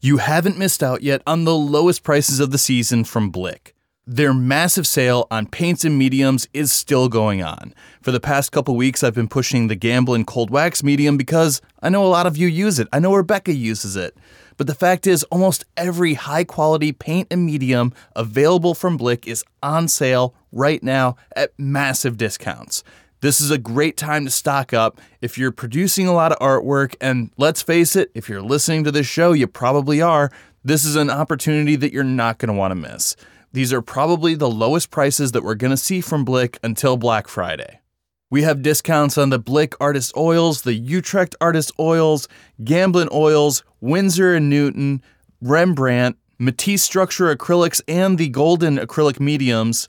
You haven't missed out yet on the lowest prices of the season from Blick. Their massive sale on paints and mediums is still going on. For the past couple weeks, I've been pushing the Gamblin Cold Wax medium because I know a lot of you use it. I know Rebecca uses it. But the fact is, almost every high quality paint and medium available from Blick is on sale right now at massive discounts. This is a great time to stock up if you're producing a lot of artwork. And let's face it, if you're listening to this show, you probably are. This is an opportunity that you're not going to want to miss. These are probably the lowest prices that we're going to see from Blick until Black Friday. We have discounts on the Blick Artist Oils, the Utrecht Artist Oils, Gamblin Oils, Winsor and Newton, Rembrandt, Matisse Structure Acrylics, and the Golden Acrylic Mediums.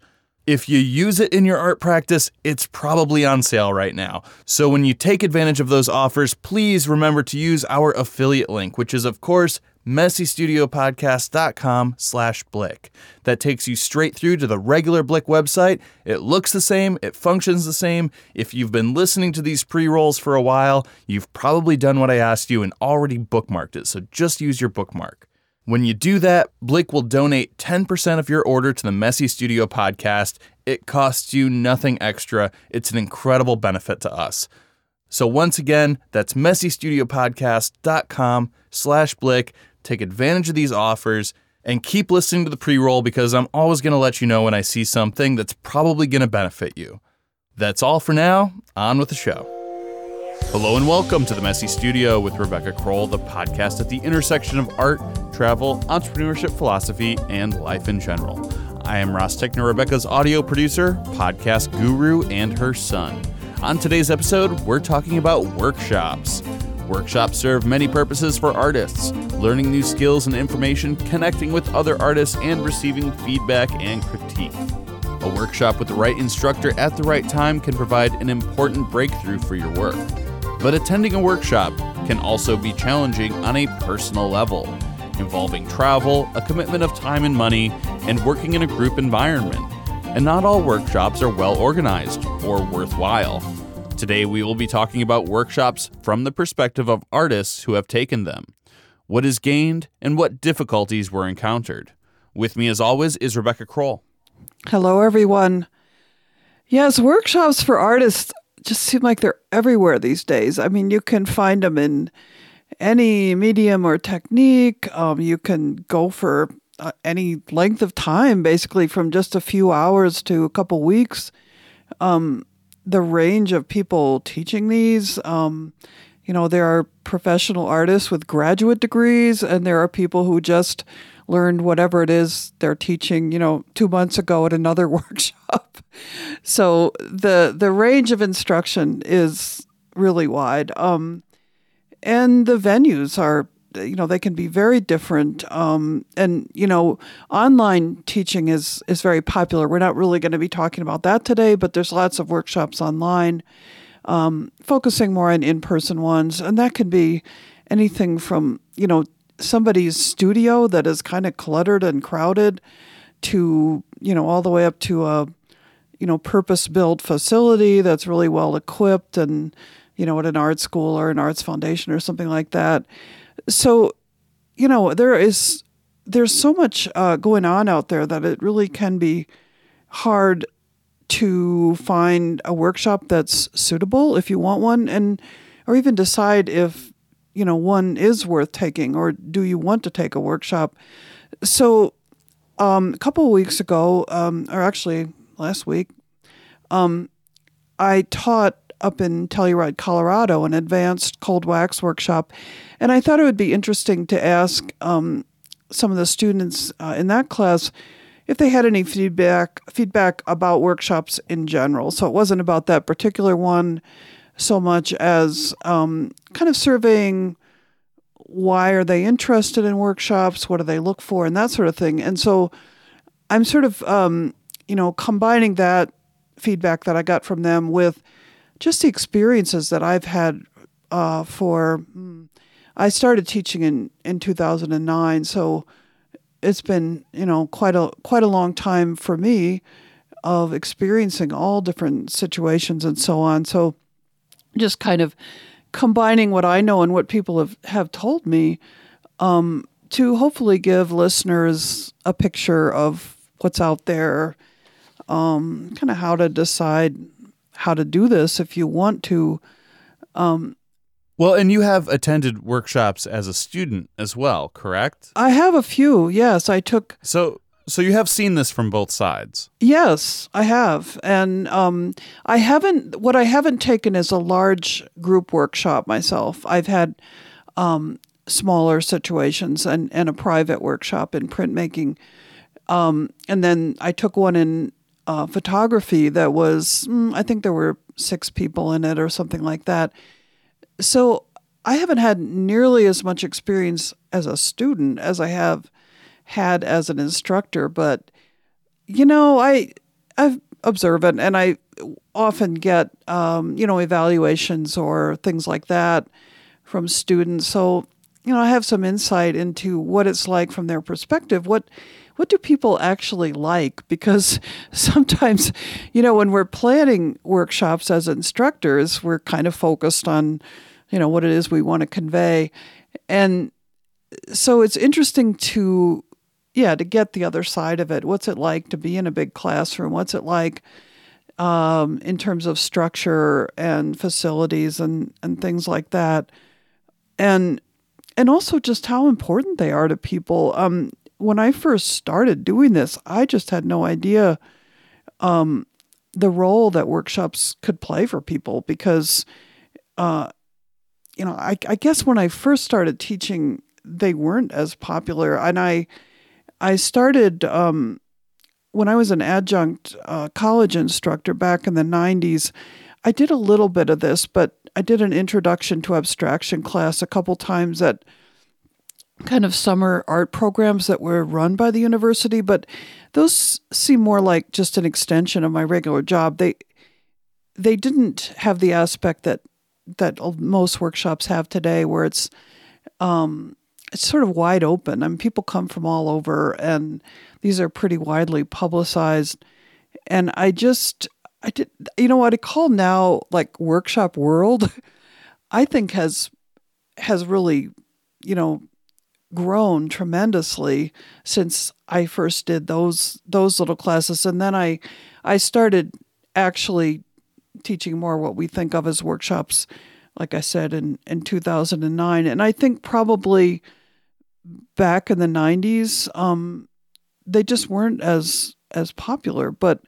If you use it in your art practice, it's probably on sale right now. So when you take advantage of those offers, please remember to use our affiliate link, which is of course messystudiopodcast.com slash blick. That takes you straight through to the regular blick website. It looks the same. It functions the same. If you've been listening to these pre-rolls for a while you've probably done what i asked you and already bookmarked it. So just use your bookmark when you do that blick will donate 10% of your order to the messy studio podcast it costs you nothing extra it's an incredible benefit to us so once again, that's messystudiopodcast.com slash blick take advantage of these offers, and keep listening to the pre roll because I'm always going to let you know when I see something that's probably going to benefit you. That's all for now. On with the show. Hello and welcome to the Messy Studio with Rebecca Crowell, the podcast at the intersection of art, travel, entrepreneurship, philosophy, and life in general. I am Ross Tickner, Rebecca's audio producer, podcast guru, and her son. On today's episode, we're talking about workshops. Workshops serve many purposes for artists learning new skills and information, connecting with other artists, and receiving feedback and critique. A workshop with the right instructor at the right time can provide an important breakthrough for your work. But attending a workshop can also be challenging on a personal level, involving travel, a commitment of time and money, and working in a group environment. And not all workshops are well organized or worthwhile. Today, we will be talking about workshops from the perspective of artists who have taken them, what is gained, and what difficulties were encountered. With me, as always, is Rebecca Crowell. Hello, everyone. Yes, workshops for artists just seem like they're everywhere these days. I mean, you can find them in any medium or technique. Um, you can go for uh, any length of time, basically from just a few hours to a couple weeks. Um, the range of people teaching these. Um, you know, there are professional artists with graduate degrees, and there are people who just learned whatever it is they're teaching, you know, two months ago at another workshop. So the the range of instruction is really wide. Um, and the venues are you know they can be very different um, and you know online teaching is is very popular we're not really going to be talking about that today but there's lots of workshops online um, focusing more on in-person ones and that can be anything from you know somebody's studio that is kind of cluttered and crowded to you know all the way up to a you know purpose built facility that's really well equipped and you know at an art school or an arts foundation or something like that. So, you know, there is there's so much uh, going on out there that it really can be hard to find a workshop that's suitable if you want one, and or even decide if you know one is worth taking or do you want to take a workshop. So, um, a couple of weeks ago, um, or actually last week, um, I taught up in Telluride, Colorado, an advanced cold wax workshop. And I thought it would be interesting to ask um, some of the students uh, in that class if they had any feedback feedback about workshops in general. So it wasn't about that particular one so much as um, kind of surveying why are they interested in workshops, what do they look for, and that sort of thing. And so I'm sort of um, you know combining that feedback that I got from them with just the experiences that I've had uh, for. Hmm, I started teaching in in 2009, so it's been you know quite a quite a long time for me of experiencing all different situations and so on. So just kind of combining what I know and what people have have told me um, to hopefully give listeners a picture of what's out there, um, kind of how to decide how to do this if you want to. Well, and you have attended workshops as a student as well, correct? I have a few. Yes, I took. So so you have seen this from both sides. Yes, I have, and um, I haven't. What I haven't taken is a large group workshop myself. I've had um, smaller situations and and a private workshop in printmaking, um, and then I took one in uh, photography that was. mm, I think there were six people in it or something like that. So I haven't had nearly as much experience as a student as I have had as an instructor, but you know, I I'm observant and I often get um, you know evaluations or things like that from students. So you know, I have some insight into what it's like from their perspective. What what do people actually like? Because sometimes, you know, when we're planning workshops as instructors, we're kind of focused on, you know, what it is we want to convey. And so it's interesting to yeah, to get the other side of it. What's it like to be in a big classroom? What's it like um, in terms of structure and facilities and, and things like that? And and also just how important they are to people. Um, when I first started doing this, I just had no idea um, the role that workshops could play for people because, uh, you know, I, I guess when I first started teaching, they weren't as popular, and I I started um, when I was an adjunct uh, college instructor back in the 90s. I did a little bit of this, but I did an introduction to abstraction class a couple times at kind of summer art programs that were run by the university, but those seem more like just an extension of my regular job. They they didn't have the aspect that that most workshops have today, where it's um, it's sort of wide open. I mean, people come from all over, and these are pretty widely publicized. And I just, I did, you know what I call now like workshop world. I think has has really, you know, grown tremendously since I first did those those little classes, and then I I started actually teaching more what we think of as workshops. Like I said in in 2009, and I think probably back in the 90s um, they just weren't as as popular but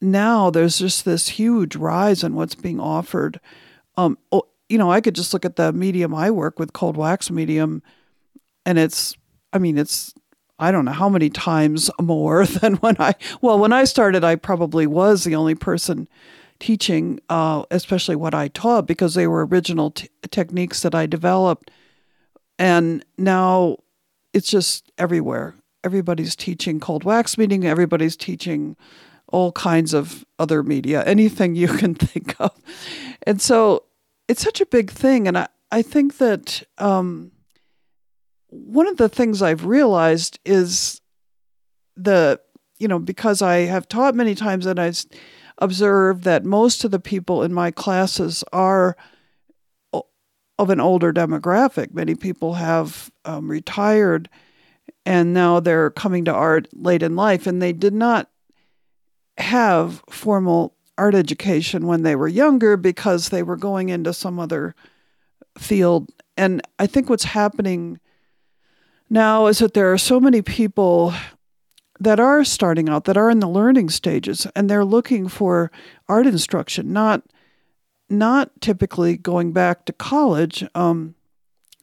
now there's just this huge rise in what's being offered. Um, you know i could just look at the medium i work with cold wax medium and it's i mean it's i don't know how many times more than when i well when i started i probably was the only person teaching uh, especially what i taught because they were original t- techniques that i developed and now it's just everywhere. Everybody's teaching cold wax medium, everybody's teaching all kinds of other media, anything you can think of. And so it's such a big thing. And I, I think that um, one of the things I've realized is the, you know, because I have taught many times and I've observed that most of the people in my classes are of an older demographic. Many people have um, retired and now they're coming to art late in life, and they did not have formal art education when they were younger because they were going into some other field. And I think what's happening now is that there are so many people that are starting out, that are in the learning stages, and they're looking for art instruction, not not typically going back to college. Um,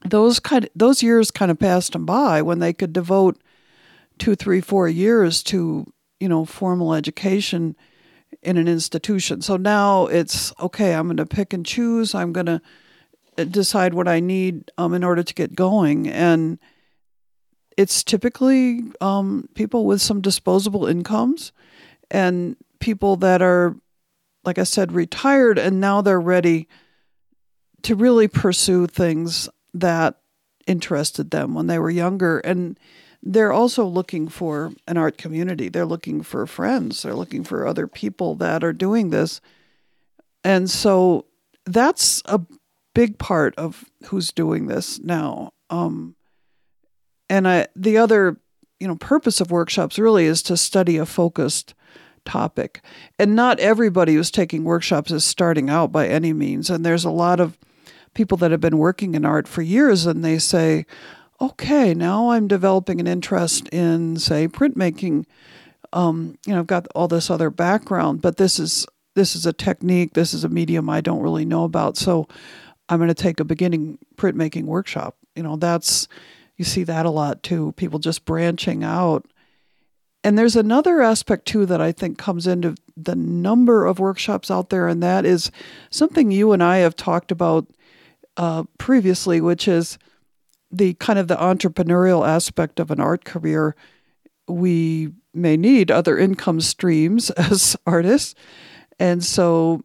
those kind of, those years kind of passed them by when they could devote two, three, four years to you know formal education in an institution. So now it's okay. I'm going to pick and choose. I'm going to decide what I need um, in order to get going, and it's typically um, people with some disposable incomes and people that are like I said, retired and now they're ready to really pursue things that interested them when they were younger. And they're also looking for an art community. They're looking for friends. They're looking for other people that are doing this. And so that's a big part of who's doing this now. Um, and I the other you know purpose of workshops really is to study a focused topic. And not everybody who's taking workshops is starting out by any means. And there's a lot of people that have been working in art for years and they say, okay, now I'm developing an interest in, say, printmaking. Um, you know, I've got all this other background, but this is this is a technique, this is a medium I don't really know about. So I'm going to take a beginning printmaking workshop. You know, that's you see that a lot too. People just branching out. And there's another aspect too that I think comes into the number of workshops out there, and that is something you and I have talked about uh, previously, which is the kind of the entrepreneurial aspect of an art career. We may need other income streams as artists, and so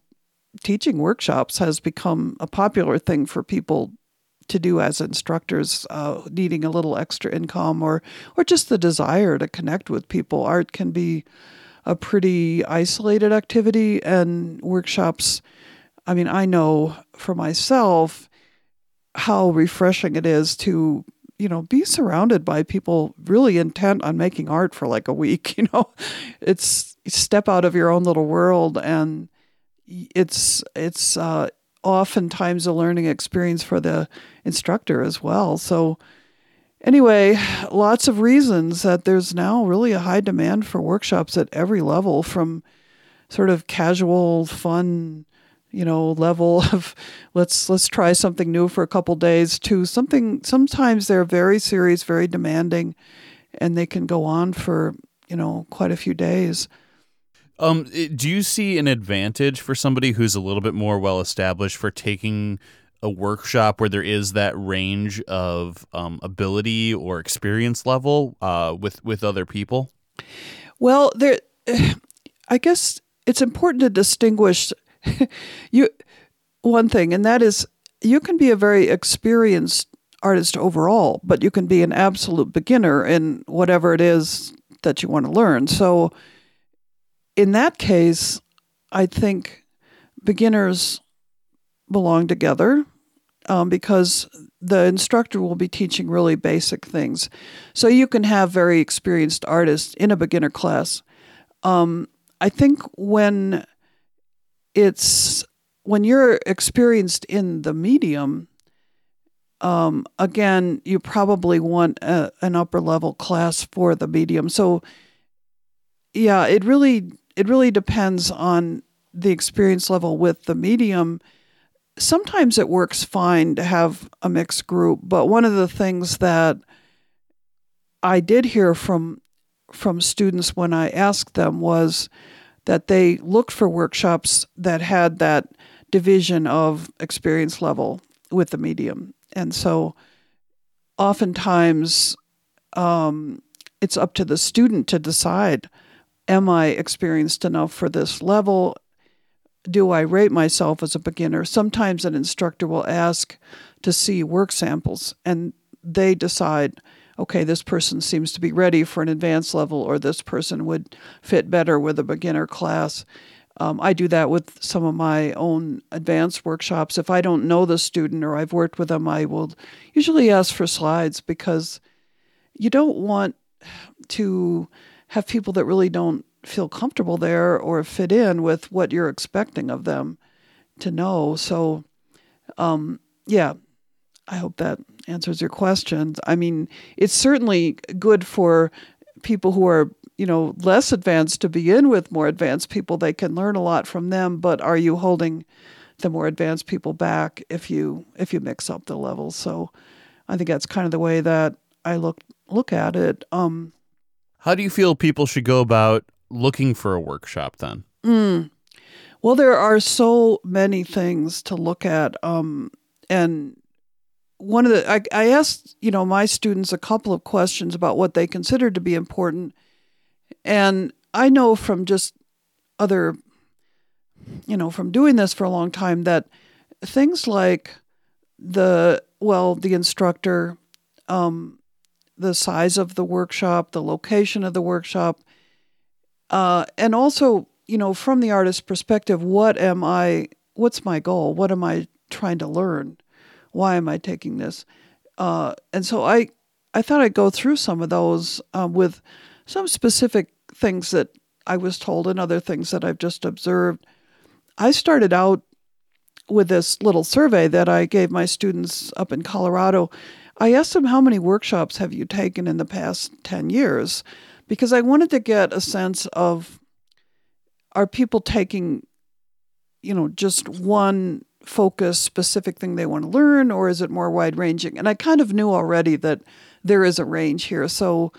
teaching workshops has become a popular thing for people to do as instructors, uh, needing a little extra income or or just the desire to connect with people. Art can be a pretty isolated activity, and workshops. I mean, I know for myself how refreshing it is to you know be surrounded by people really intent on making art for like a week. You know, it's step out of your own little world and it's it's uh, oftentimes a learning experience for the instructor as well. So, anyway, lots of reasons that there's now really a high demand for workshops at every level from sort of casual, fun, you know, level of let's let's try something new for a couple days to something sometimes they're very serious, very demanding and they can go on for, you know, quite a few days. Um, do you see an advantage for somebody who's a little bit more well established for taking a workshop where there is that range of um, ability or experience level uh, with with other people? Well, there, I guess it's important to distinguish you one thing, and that is you can be a very experienced artist overall, but you can be an absolute beginner in whatever it is that you want to learn. So in that case, I think beginners belong together um, because the instructor will be teaching really basic things. So you can have very experienced artists in a beginner class. Um, I think when it's when you're experienced in the medium, um, again, you probably want a, an upper level class for the medium. So, yeah, it really it really depends on the experience level with the medium. Sometimes it works fine to have a mixed group, but one of the things that I did hear from from students when I asked them was that they looked for workshops that had that division of experience level with the medium. And so oftentimes um, it's up to the student to decide am I experienced enough for this level? Do I rate myself as a beginner? Sometimes an instructor will ask to see work samples and they decide, okay, this person seems to be ready for an advanced level or this person would fit better with a beginner class. Um, I do that with some of my own advanced workshops. If I don't know the student or I've worked with them, I will usually ask for slides because you don't want to have people that really don't feel comfortable there or fit in with what you're expecting of them to know. So, um, yeah, I hope that answers your questions. I mean, it's certainly good for people who are, you know, less advanced to begin with more advanced people. They can learn a lot from them, but are you holding the more advanced people back if you if you mix up the levels? So, I think that's kind of the way that I look look at it. Um, how do you feel people should go about looking for a workshop then? Mm. Well, there are so many things to look at. Um, and one of the, I, I asked, you know, my students a couple of questions about what they considered to be important. And I know from just other, you know, from doing this for a long time that things like the, well, the instructor, um, the size of the workshop, the location of the workshop, uh, and also, you know, from the artist's perspective, what am I? What's my goal? What am I trying to learn? Why am I taking this? Uh, and so I, I thought I'd go through some of those um, with some specific things that I was told and other things that I've just observed. I started out with this little survey that I gave my students up in Colorado. I asked them how many workshops have you taken in the past 10 years? Because I wanted to get a sense of are people taking you know just one focus specific thing they want to learn or is it more wide ranging and i kind of knew already that there is a range here. So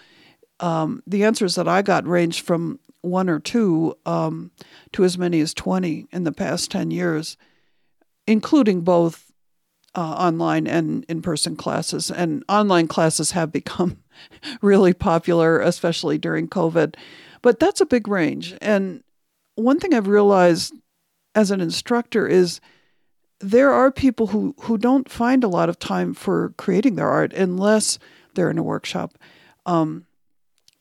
um, the answers that i got ranged from one or two um, to as many as 20 in the past 10 years including both uh, online and in-person classes. And online classes have become really popular especially during covid. But that's a big range. And one thing i've realized as an instructor is there are people who, who don't find a lot of time for creating their art unless they're in a workshop. Um,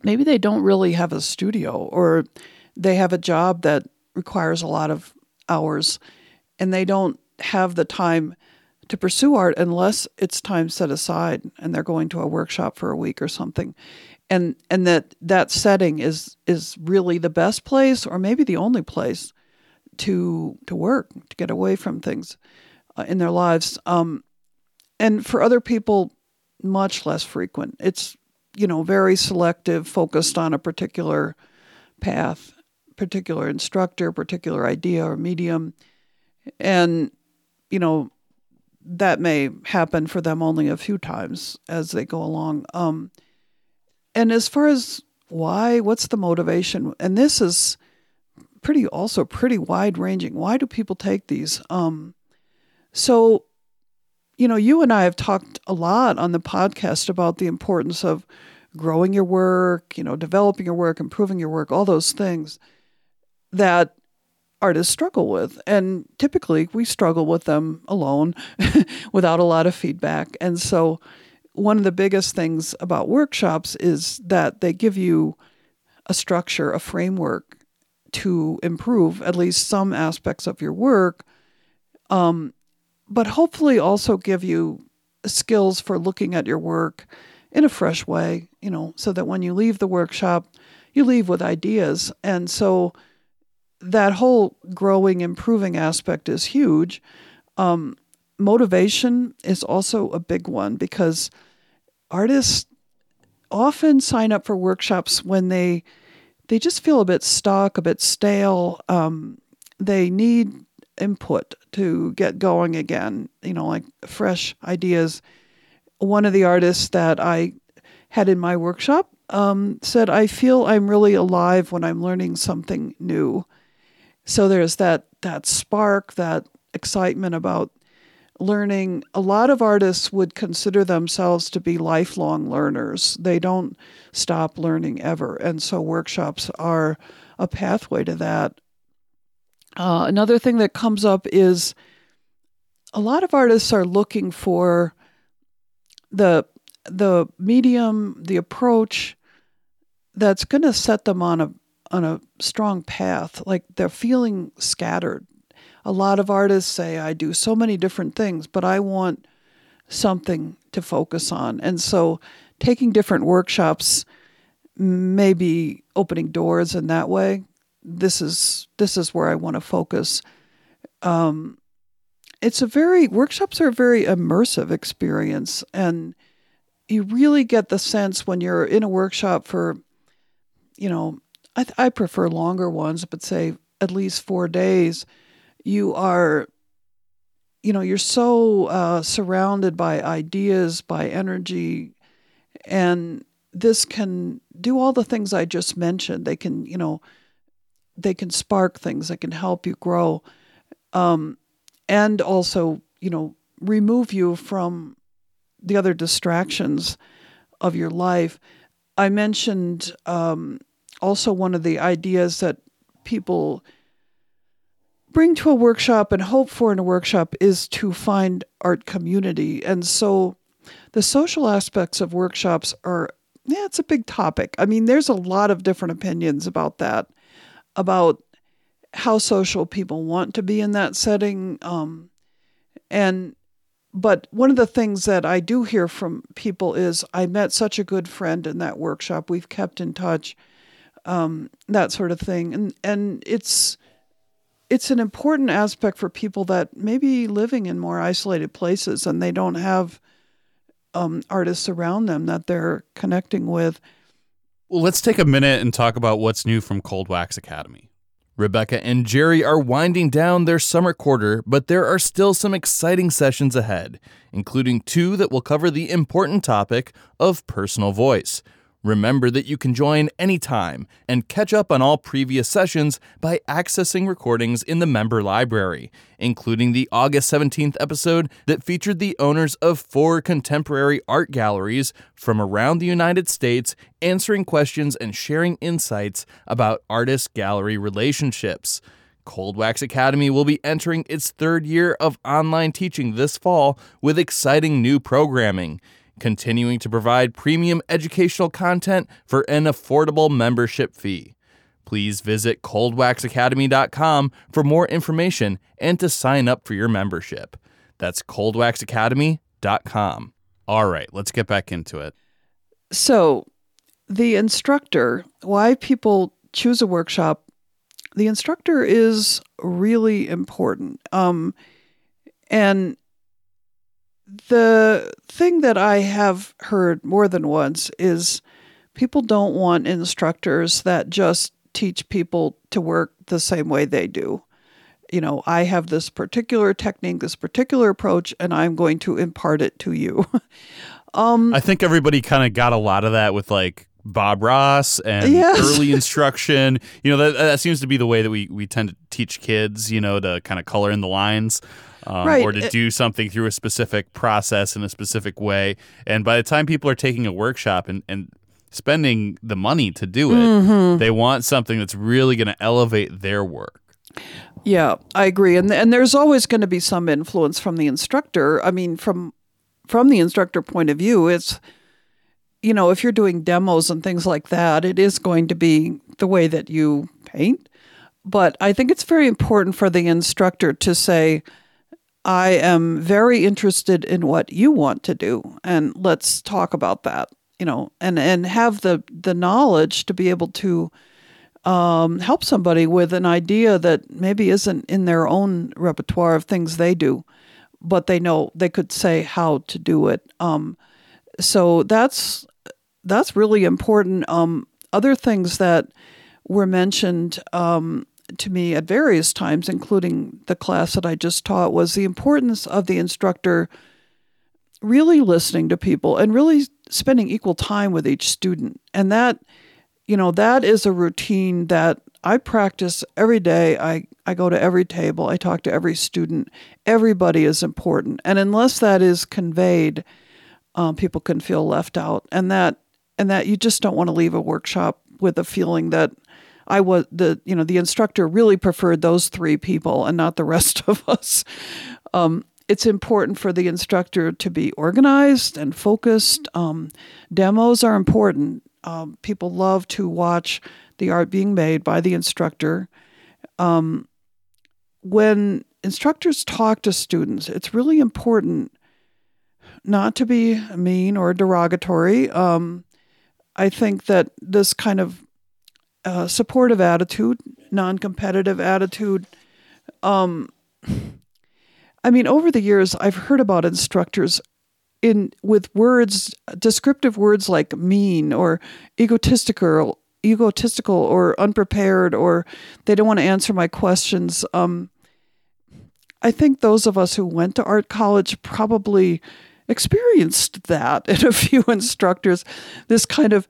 maybe they don't really have a studio or they have a job that requires a lot of hours and they don't have the time to pursue art unless it's time set aside and they're going to a workshop for a week or something. And and that that setting is is really the best place or maybe the only place to to work to get away from things uh, in their lives. Um, and for other people much less frequent. It's you know very selective focused on a particular path particular instructor particular idea or medium. And you know that may happen for them only a few times as they go along um, and as far as why what's the motivation and this is pretty also pretty wide ranging. Why do people take these? Um, so, you know, you and I have talked a lot on the podcast about the importance of growing your work, you know, developing your work, improving your work, all those things that artists struggle with. And typically we struggle with them alone without a lot of feedback. And so, one of the biggest things about workshops is that they give you a structure, a framework to improve at least some aspects of your work, um, but hopefully also give you skills for looking at your work in a fresh way, you know, so that when you leave the workshop, you leave with ideas. And so that whole growing, improving aspect is huge. Um, motivation is also a big one because artists often sign up for workshops when they they just feel a bit stuck, a bit stale. Um, they need input to get going again, you know, like fresh ideas. One of the artists that I had in my workshop um, said, I feel I'm really alive when I'm learning something new. So there's that that spark, that excitement about learning. A lot of artists would consider themselves to be lifelong learners. They don't stop learning ever. And so workshops are a pathway to that. Uh, another thing that comes up is a lot of artists are looking for the the medium, the approach that's going to set them on a on a strong path. Like they're feeling scattered a lot of artists say, I do so many different things, but I want something to focus on. And so taking different workshops may be opening doors in that way. This is this is where I want to focus. Um, it's a very workshops are a very immersive experience, and you really get the sense when you're in a workshop for, you know, I, I prefer longer ones, but say at least four days you are you know you're so uh, surrounded by ideas by energy and this can do all the things i just mentioned. They can you know they can spark things that can help you grow um, and also you know remove you from the other distractions of your life. I mentioned um, also one of the ideas that people bring to a workshop and hope for in a workshop is to find art community. And so the social aspects of workshops are, yeah, it's a big topic. I mean, there's a lot of different opinions about that, about how social people want to be in that setting. Um, and but one of the things that I do hear from people is I met such a good friend in that workshop. We've kept in touch, um, that sort of thing, and and it's it's an important aspect for people that may be living in more isolated places and they don't have um, artists around them that they're connecting with. Well, let's take a minute and talk about what's new from Cold Wax Academy. Rebecca and Jerry are winding down their summer quarter, but there are still some exciting sessions ahead, including two that will cover the important topic of personal voice. Remember that you can join anytime and catch up on all previous sessions by accessing recordings in the member library, including the August 17th episode that featured the owners of four contemporary art galleries from around the United States answering questions and sharing insights about artist gallery relationships. Cold Wax Academy will be entering its third year of online teaching this fall with exciting new programming continuing to provide premium educational content for an affordable membership fee. Please visit coldwaxacademy.com for more information and to sign up for your membership. That's coldwaxacademy.com. All right, let's get back into it. So, the instructor, why people choose a workshop, the instructor is really important. Um, and the thing that I have heard more than once is people don't want instructors that just teach people to work the same way they do. You know, I have this particular technique, this particular approach, and I'm going to impart it to you. um, I think everybody kind of got a lot of that with like Bob Ross and yes. early instruction. You know, that, that seems to be the way that we, we tend to teach kids, you know, to kind of color in the lines um, right. or to do something through a specific process in a specific way. And by the time people are taking a workshop and, and spending the money to do it, mm-hmm. they want something that's really going to elevate their work. Yeah, I agree. And and there's always going to be some influence from the instructor. I mean, from from the instructor point of view, it's you know, if you're doing demos and things like that, it is going to be the way that you paint. But I think it's very important for the instructor to say, I am very interested in what you want to do, and let's talk about that. You know, and and have the the knowledge to be able to um, help somebody with an idea that maybe isn't in their own repertoire of things they do, but they know they could say how to do it. Um, so that's that's really important. Um, other things that were mentioned um, to me at various times, including the class that I just taught, was the importance of the instructor really listening to people and really spending equal time with each student. And that, you know, that is a routine that I practice every day. I, I go to every table, I talk to every student. Everybody is important. And unless that is conveyed, um, people can feel left out. And that and that you just don't want to leave a workshop with a feeling that I was the you know the instructor really preferred those three people and not the rest of us. Um, it's important for the instructor to be organized and focused. Um, demos are important. Um, people love to watch the art being made by the instructor. Um, when instructors talk to students, it's really important not to be mean or derogatory. Um, I think that this kind of uh, supportive attitude, non competitive attitude. Um, I mean, over the years, I've heard about instructors in with words, descriptive words like mean or egotistical, egotistical or unprepared, or they don't want to answer my questions. Um, I think those of us who went to art college probably experienced that in a few instructors. This kind of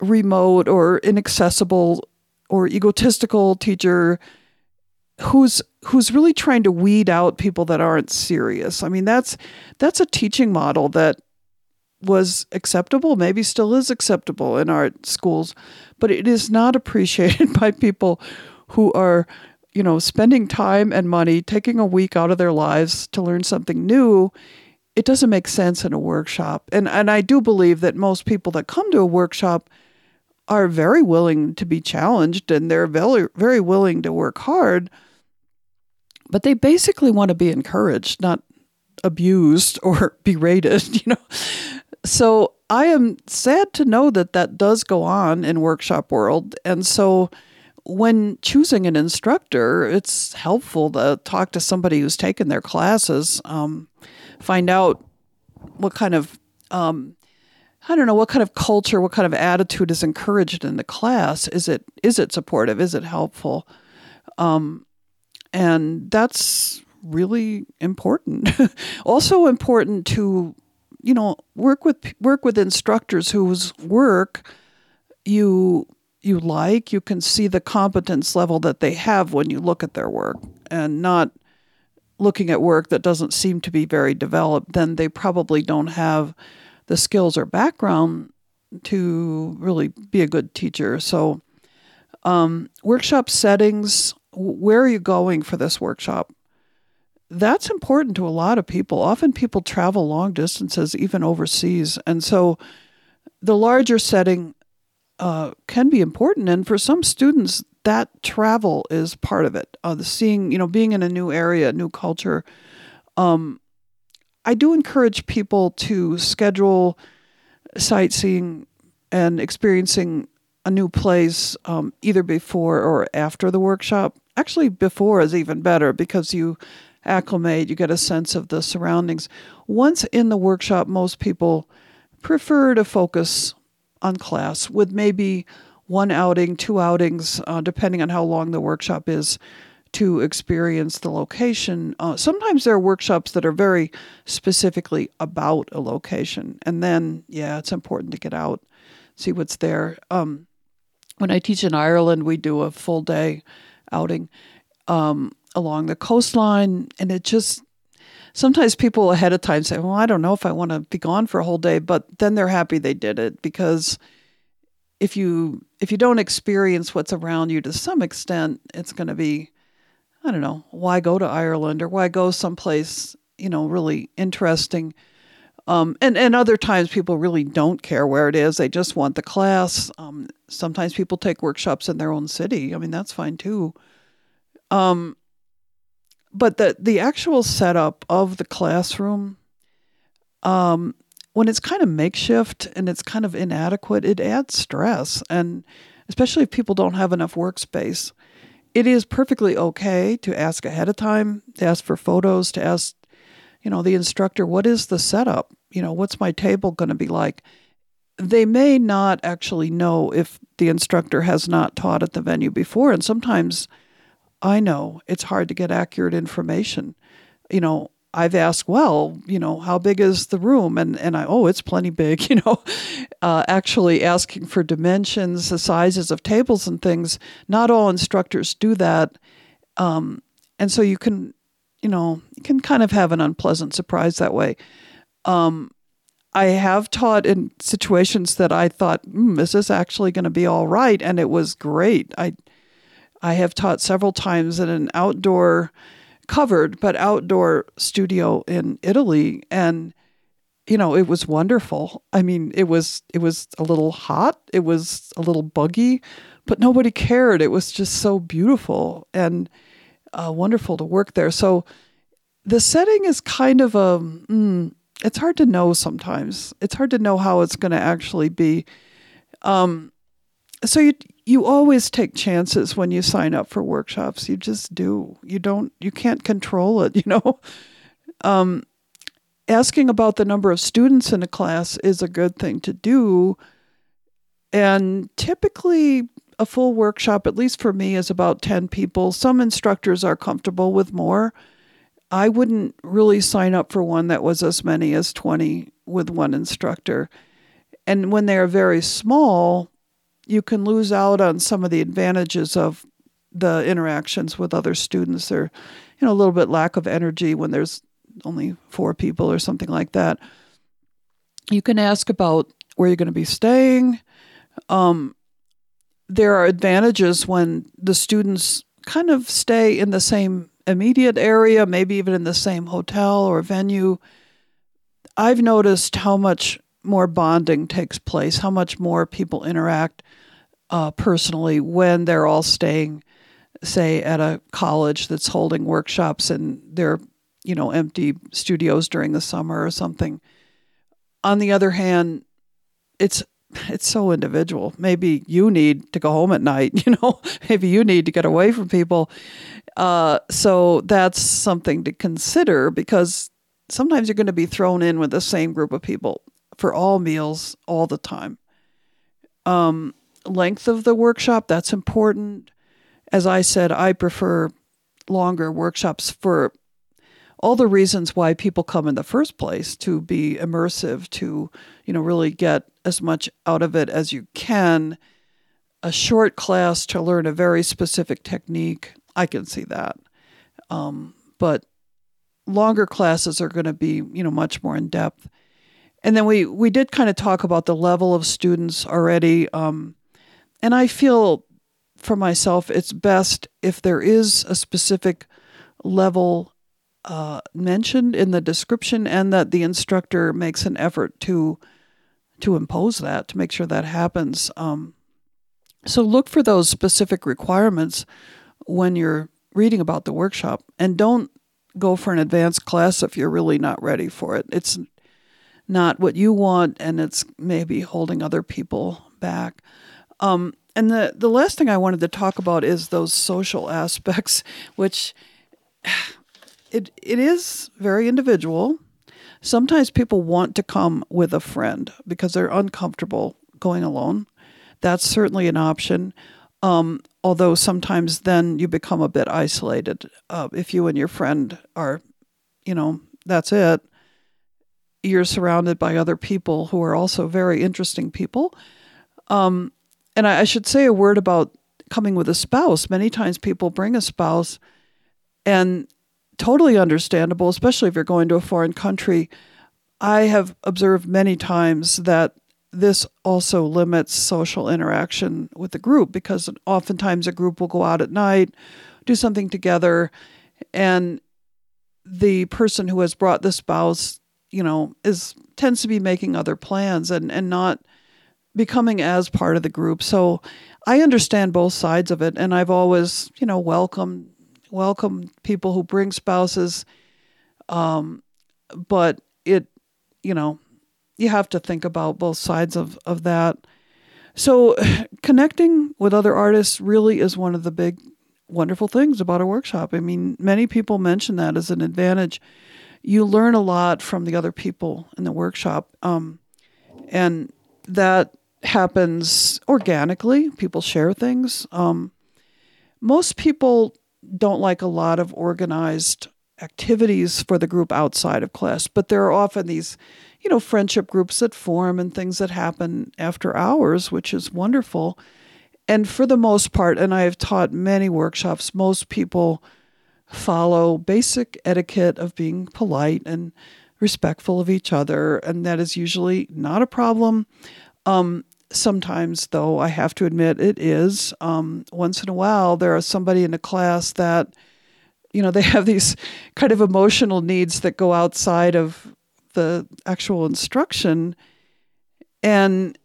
remote or inaccessible or egotistical teacher who's who's really trying to weed out people that aren't serious. I mean, that's that's a teaching model that was acceptable, maybe still is acceptable in art schools, but it is not appreciated by people who are, you know, spending time and money, taking a week out of their lives to learn something new. It doesn't make sense in a workshop. And and I do believe that most people that come to a workshop are very willing to be challenged and they're very, very willing to work hard, but they basically want to be encouraged, not abused or berated, you know. So I am sad to know that that does go on in workshop world. And so when choosing an instructor, it's helpful to talk to somebody who's taken their classes, um, find out what kind of um, I don't know what kind of culture, what kind of attitude is encouraged in the class. Is it is it supportive? Is it helpful? Um, and that's really important. also important to you know work with work with instructors whose work you you like. You can see the competence level that they have when you look at their work, and not looking at work that doesn't seem to be very developed. Then they probably don't have the skills or background to really be a good teacher. So, um, workshop settings, where are you going for this workshop? That's important to a lot of people. Often people travel long distances, even overseas. And so, the larger setting uh, can be important. And for some students, that travel is part of it. Uh, the seeing, you know, being in a new area, new culture. Um, I do encourage people to schedule sightseeing and experiencing a new place um, either before or after the workshop. Actually, before is even better because you acclimate, you get a sense of the surroundings. Once in the workshop, most people prefer to focus on class with maybe one outing, two outings, uh, depending on how long the workshop is to experience the location. Uh, sometimes there are workshops that are very specifically about a location, and then yeah, it's important to get out, see what's there. Um, when I teach in Ireland, we do a full day outing um, along the coastline, and it just sometimes people ahead of time say, "Well, I don't know if I want to be gone for a whole day," but then they're happy they did it because if you if you don't experience what's around you to some extent, it's going to be I don't know, why go to Ireland or why go someplace, you know, really interesting. Um, and, and other times people really don't care where it is. They just want the class. Um, sometimes people take workshops in their own city. I mean, that's fine too. Um, but the, the actual setup of the classroom, um, when it's kind of makeshift and it's kind of inadequate, it adds stress. And especially if people don't have enough workspace it is perfectly okay to ask ahead of time, to ask for photos, to ask, you know, the instructor, what is the setup? You know, what's my table going to be like? They may not actually know if the instructor has not taught at the venue before. And sometimes I know it's hard to get accurate information. You know, I've asked, well, you know, how big is the room? And and I, oh, it's plenty big. You know, uh, actually asking for dimensions, the sizes of tables and things. Not all instructors do that, um, and so you can, you know, you can kind of have an unpleasant surprise that way. Um, I have taught in situations that I thought, mm, is this actually going to be all right? And it was great. I I have taught several times in an outdoor covered but outdoor studio in Italy. And you know it was wonderful. I mean it was it was a little hot it was a little buggy but nobody cared. It was just so beautiful and uh, wonderful to work there. So the setting is kind of a mm, it's hard to know sometimes. It's hard to know how it's going to actually be. Um, so you you always take chances when you sign up for workshops. You just do. You don't. You can't control it. You know. Um, asking about the number of students in a class is a good thing to do. And typically, a full workshop, at least for me, is about 10 people. Some instructors are comfortable with more. I wouldn't really sign up for one that was as many as 20 with one instructor. And when they're very small, you can lose out on some of the advantages of the interactions with other students. They're, you know, a little bit lack of energy when there's only four people or something like that. You can ask about where you're going to be staying. Um, there are advantages when the students kind of stay in the same immediate area, maybe even in the same hotel or venue. I've noticed how much more bonding takes place, how much more people interact uh, personally when they're all staying, say, at a college that's holding workshops and they're you know, empty studios during the summer or something. On the other hand, it's it's so individual. Maybe you need to go home at night, you know, maybe you need to get away from people. Uh, so that's something to consider because sometimes you're going to be thrown in with the same group of people for all meals all the time. Um, length of the workshop, that's important. As I said, I prefer longer workshops for all the reasons why people come in the first place to be immersive, to, you know, really get as much out of it as you can. A short class to learn a very specific technique, I can see that. Um, but longer classes are going to be, you know, much more in depth. And then we we did kind of talk about the level of students already. Um, and I feel for myself, it's best if there is a specific level uh, mentioned in the description and that the instructor makes an effort to to impose that to make sure that happens. Um, so look for those specific requirements when you're reading about the workshop, and don't go for an advanced class if you're really not ready for it. It's not what you want, and it's maybe holding other people back. Um, and the the last thing I wanted to talk about is those social aspects, which it it is very individual. Sometimes people want to come with a friend because they're uncomfortable going alone. That's certainly an option. Um, although sometimes then you become a bit isolated. Uh, if you and your friend are, you know, that's it. You're surrounded by other people who are also very interesting people. Um, and I, I should say a word about coming with a spouse. Many times people bring a spouse, and totally understandable, especially if you're going to a foreign country. I have observed many times that this also limits social interaction with the group because oftentimes a group will go out at night, do something together, and the person who has brought the spouse, you know, is tends to be making other plans and, and not becoming as part of the group. So I understand both sides of it and I've always, you know, welcomed welcome people who bring spouses. Um, but it, you know, you have to think about both sides of, of that. So, connecting with other artists really is one of the big, wonderful things about a workshop. I mean, many people mention that as an advantage. You learn a lot from the other people in the workshop, um, and that happens organically. People share things. Um, most people don't like a lot of organized activities for the group outside of class, but there are often these you know, friendship groups that form and things that happen after hours, which is wonderful. And for the most part, and I have taught many workshops, most people follow basic etiquette of being polite and respectful of each other, and that is usually not a problem. Um, sometimes, though, I have to admit it is. Um, once in a while, there is somebody in a class that, you know, they have these kind of emotional needs that go outside of the actual instruction and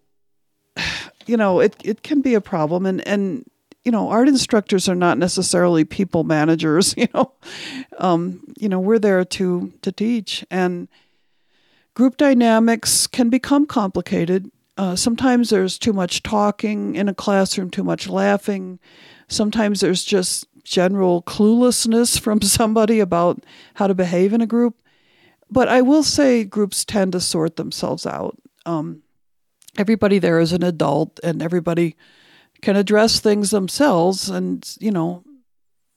you know it, it can be a problem and and you know art instructors are not necessarily people managers you know. Um, you know we're there to to teach. And group dynamics can become complicated. Uh, sometimes there's too much talking in a classroom too much laughing. Sometimes there's just general cluelessness from somebody about how to behave in a group. But I will say groups tend to sort themselves out. Um, everybody there is an adult, and everybody can address things themselves, and you know,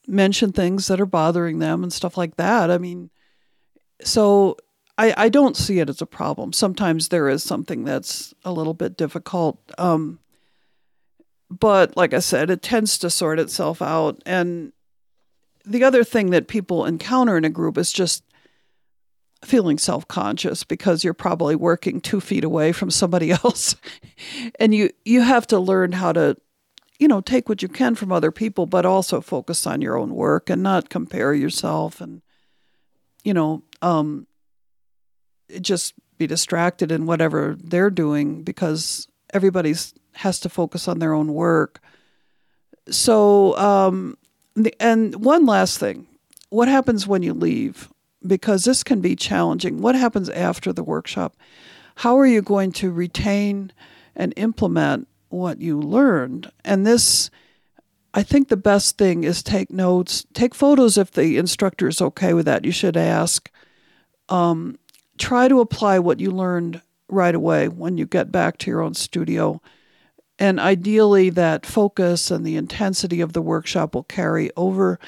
mention things that are bothering them and stuff like that. I mean, so I, I don't see it as a problem. Sometimes there is something that's a little bit difficult. Um, but like I said, it tends to sort itself out. And the other thing that people encounter in a group is just feeling self conscious because you're probably working two feet away from somebody else. and you, you have to learn how to, you know, take what you can from other people, but also focus on your own work and not compare yourself and, you know, um, just be distracted in whatever they're doing because everybody's has to focus on their own work. So, um, and one last thing what happens when you leave? because this can be challenging. What happens after the workshop? How are you going to retain and implement what you learned? And this, I think the best thing is take notes, take photos if the instructor is okay with that. You should ask. Um, try to apply what you learned right away when you get back to your own studio. And ideally, that focus and the intensity of the workshop will carry over.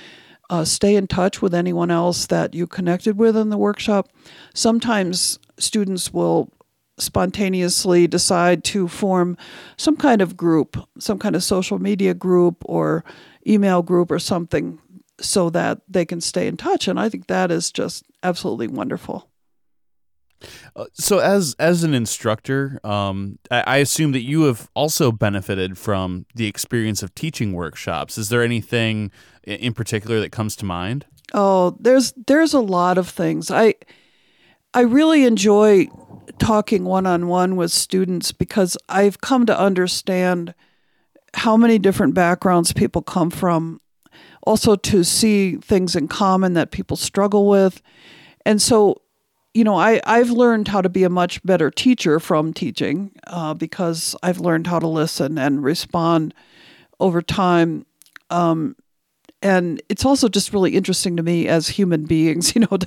Uh, stay in touch with anyone else that you connected with in the workshop. Sometimes students will spontaneously decide to form some kind of group, some kind of social media group or email group or something so that they can stay in touch. And I think that is just absolutely wonderful. Uh, so, as as an instructor, um, I, I, assume that you have also benefited from the experience of teaching workshops. Is there anything in particular that comes to mind? Oh, there's there's a lot of things. I I really enjoy talking one on one with students because I've come to understand how many different backgrounds people come from. Also, to see things in common that people struggle with. And so, you know, I, I've learned how to be a much better teacher from teaching uh, because I've learned how to listen and respond over time. Um, and it's also just really interesting to me as human beings you know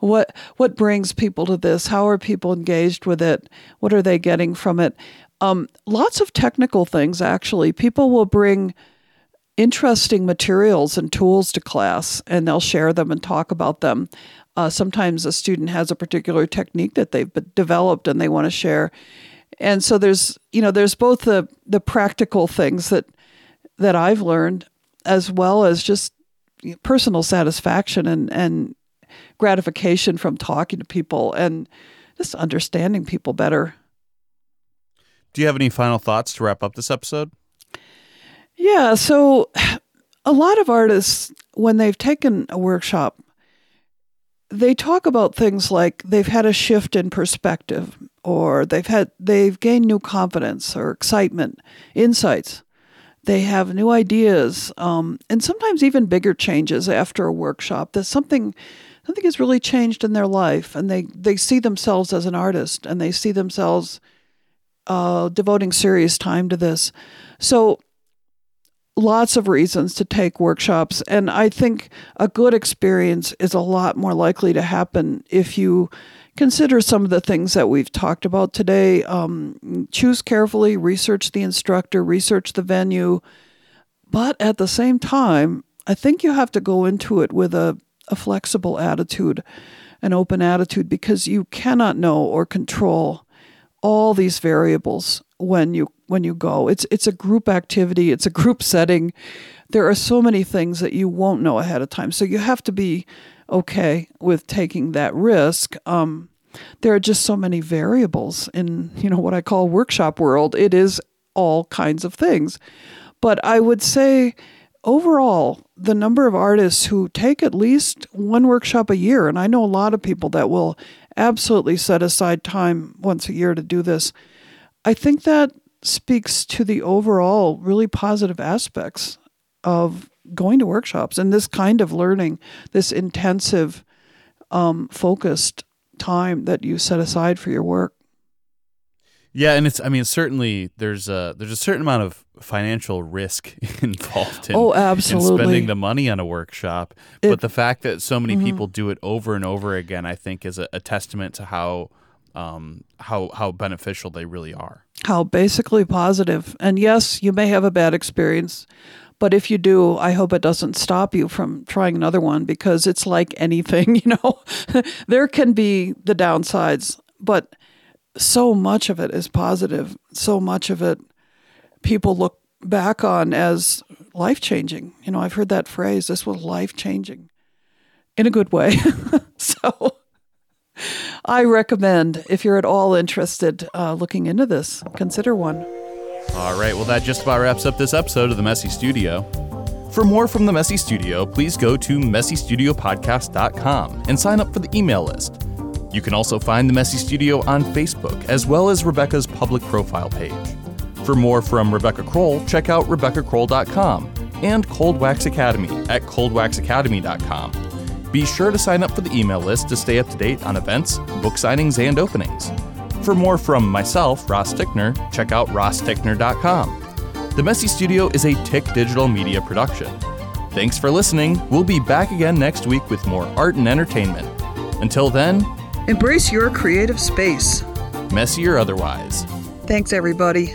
what what brings people to this? How are people engaged with it? What are they getting from it? Um, lots of technical things actually. People will bring interesting materials and tools to class and they'll share them and talk about them. Uh, sometimes a student has a particular technique that they've developed and they want to share. And so there's you know there's both the the practical things that that I've learned as well as just personal satisfaction and, and gratification from talking to people and just understanding people better. Do you have any final thoughts to wrap up this episode? Yeah, so a lot of artists, when they've taken a workshop, they talk about things like they've had a shift in perspective or they've had they've gained new confidence or excitement, insights. They have new ideas, um, and sometimes even bigger changes after a workshop. That something something has really changed in their life, and they they see themselves as an artist, and they see themselves uh, devoting serious time to this. So lots of reasons to take workshops. And I think a good experience is a lot more likely to happen if you consider some of the things that we've talked about today. Um, choose carefully, research the instructor, research the venue. But at the same time, I think you have to go into it with a, a flexible attitude, an open attitude, because you cannot know or control all these variables when you when you go. It's it's a group activity, it's a group setting. There are so many things that you won't know ahead of time. So you have to be okay with taking that risk. Um, there are just so many variables in you know what I call workshop world. It is all kinds of things, but I would say overall the number of artists who take at least one workshop a year, and I know a lot of people that will absolutely set aside time once a year to do this. I think that speaks to the overall really positive aspects of going to workshops and this kind of learning, this intensive, um, focused time that you set aside for your work. Yeah, and it's I mean certainly there's a there's a certain amount of financial risk involved in, oh, absolutely. in spending the money on a workshop. It, but the fact that so many mm-hmm. people do it over and over again, I think, is a, a testament to how um, how how beneficial they really are. How basically positive. And yes, you may have a bad experience, but if you do, I hope it doesn't stop you from trying another one because it's like anything, you know. there can be the downsides, but so much of it is positive. So much of it people look back on as life changing. You know, I've heard that phrase, this was life changing in a good way. so I recommend, if you're at all interested, uh, looking into this, consider one. All right, well, that just about wraps up this episode of the Messy Studio. For more from the Messy Studio, please go to messystudiopodcast.com and sign up for the email list. You can also find the Messy Studio on Facebook, as well as Rebecca's public profile page. For more from Rebecca Crowell, check out RebeccaCrowell.com and Cold Wax Academy at coldwaxacademy.com. Be sure to sign up for the email list to stay up to date on events, book signings, and openings. For more from myself, Ross Tickner, check out rostickner.com. The Messy Studio is a Tick Digital Media production. Thanks for listening. We'll be back again next week with more art and entertainment. Until then, embrace your creative space, messy or otherwise. Thanks, everybody.